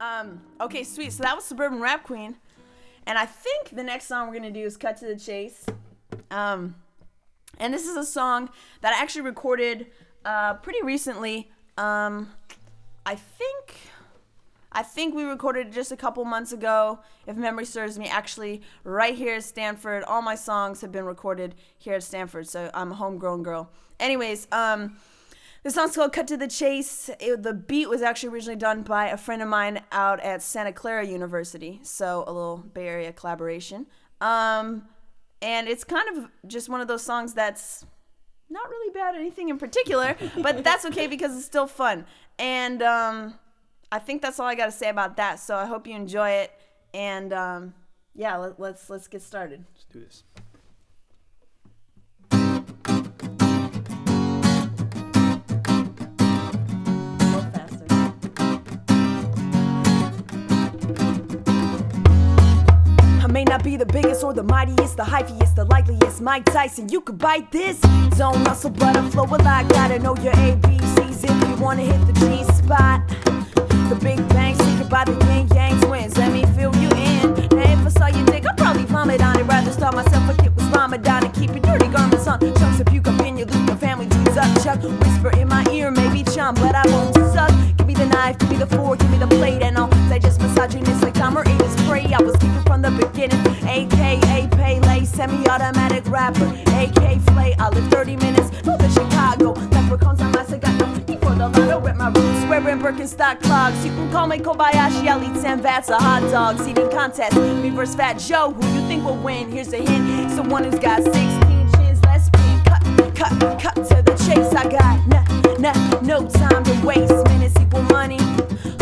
Um, okay, sweet. So that was Suburban Rap Queen. And I think the next song we're going to do is Cut to the Chase. Um, and this is a song that I actually recorded uh, pretty recently. Um, I think. I think we recorded just a couple months ago, if memory serves me. Actually, right here at Stanford, all my songs have been recorded here at Stanford, so I'm a homegrown girl. Anyways, um, this song's called Cut to the Chase. It, the beat was actually originally done by a friend of mine out at Santa Clara University, so a little Bay Area collaboration. Um, and it's kind of just one of those songs that's not really about anything in particular, but that's okay because it's still fun. And um, I think that's all I got to say about that. So I hope you enjoy it. And um, yeah, let, let's let's get started. Let's do this. Biggest or the mightiest, the hyphiest, the likeliest. Mike Tyson, you could bite this. Don't muscle, but I flow a lot. Gotta know your ABCs if you wanna hit the G spot. The Big Bang, Chuck, whisper in my ear, maybe chum, but I won't suck. Give me the knife, give me the fork, give me the plate, and I'll digest misogynist like or Ava Spray. I was keeping from the beginning. AKA Pele, semi automatic rapper. AK Flay, I live 30 minutes north of Chicago. Leprechauns on my cigar, before the lotto at my roots. Wearing Birkenstock clogs. You can call me Kobayashi, I'll eat 10 vats of hot dogs. Eating contest, me versus Fat Joe. Who you think will win? Here's a hint. Someone who's got 16 chins, lesbian. Cut, cut, cut no time to waste. Minutes equal money.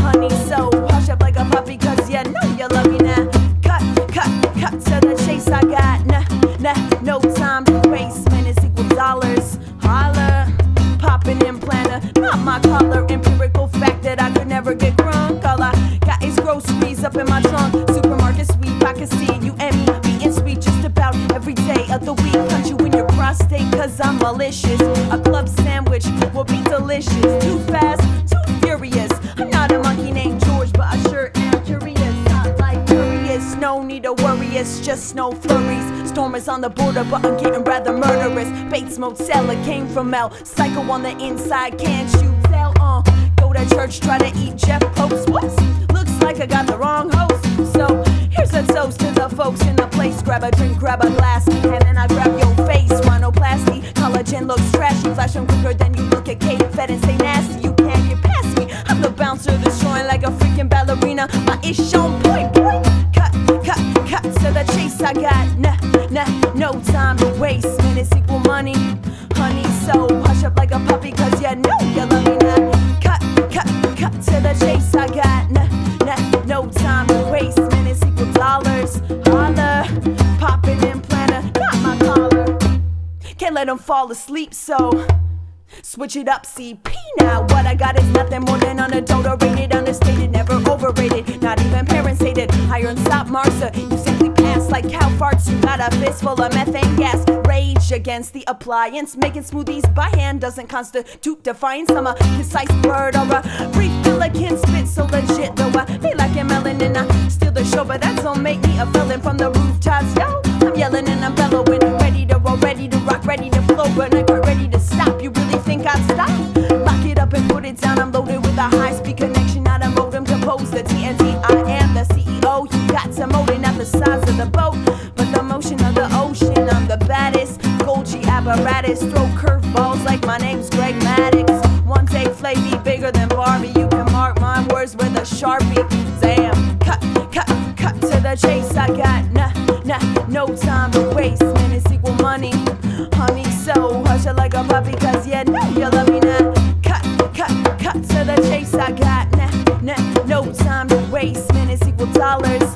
Honey, so hush up like a puppy, cause you know you love me now. Cut, cut, cut to the chase. I got nah, nah, no time to waste. Minutes equal dollars. Holla, popping implanter, not my color. Empirical fact that I could never get crunk. All I got is groceries up in my trunk. Supermarket sweep, I can see you and me being sweet just about every day of the week. Your prostate, cause I'm malicious. A club sandwich will be delicious. Too fast, too furious. I'm not a monkey named George, but I sure am curious. Not like curious, no need to worry, it's just no flurries. Storm is on the border, but I'm getting rather murderous. Bates Motel, it came from Mel. Psycho on the inside, can't you tell? Uh, go to church, try to eat Jeff Post. What? Looks like I got the wrong host. So here's a toast to the folks in the place. Grab a drink, grab a glass, and then I grab your face. Collagen looks trashy. Flash Flash 'em quicker than you look at Kate Fed and say nasty. You can't get past me. I'm the bouncer destroying like a freaking ballerina. My ish on point. Cut, cut, cut to the chase. I got nah, nah, no time to waste. Minutes equal money, let them fall asleep, so switch it up. CP now. What I got is nothing more than unadulterated, understated, never overrated. Not even parents hated. Higher and stop Marsa. Uh, you simply pass like cow farts. You got a fistful of methane gas. Rage against the appliance. Making smoothies by hand doesn't constitute defiance. I'm a concise bird or a brief pelican. Spit so legit, though I feel like a melanin. I steal the show, but that don't make me a felon from the rooftops. Yo, loaded with a high speed connection, not a modem. Compose the TNT. I am the CEO. You got to molding at the size of the boat, but the motion of the ocean. I'm the baddest. Golgi apparatus. Throw curveballs like my name's Greg Maddux. One day, Flavy bigger than Barbie. You can mark my words with a sharpie. Damn. Cut, cut, cut to the chase. I got nah, nah, no time to waste. Minutes equal money. Honey, so hush it like a puppy, cause yeah, you know dollars.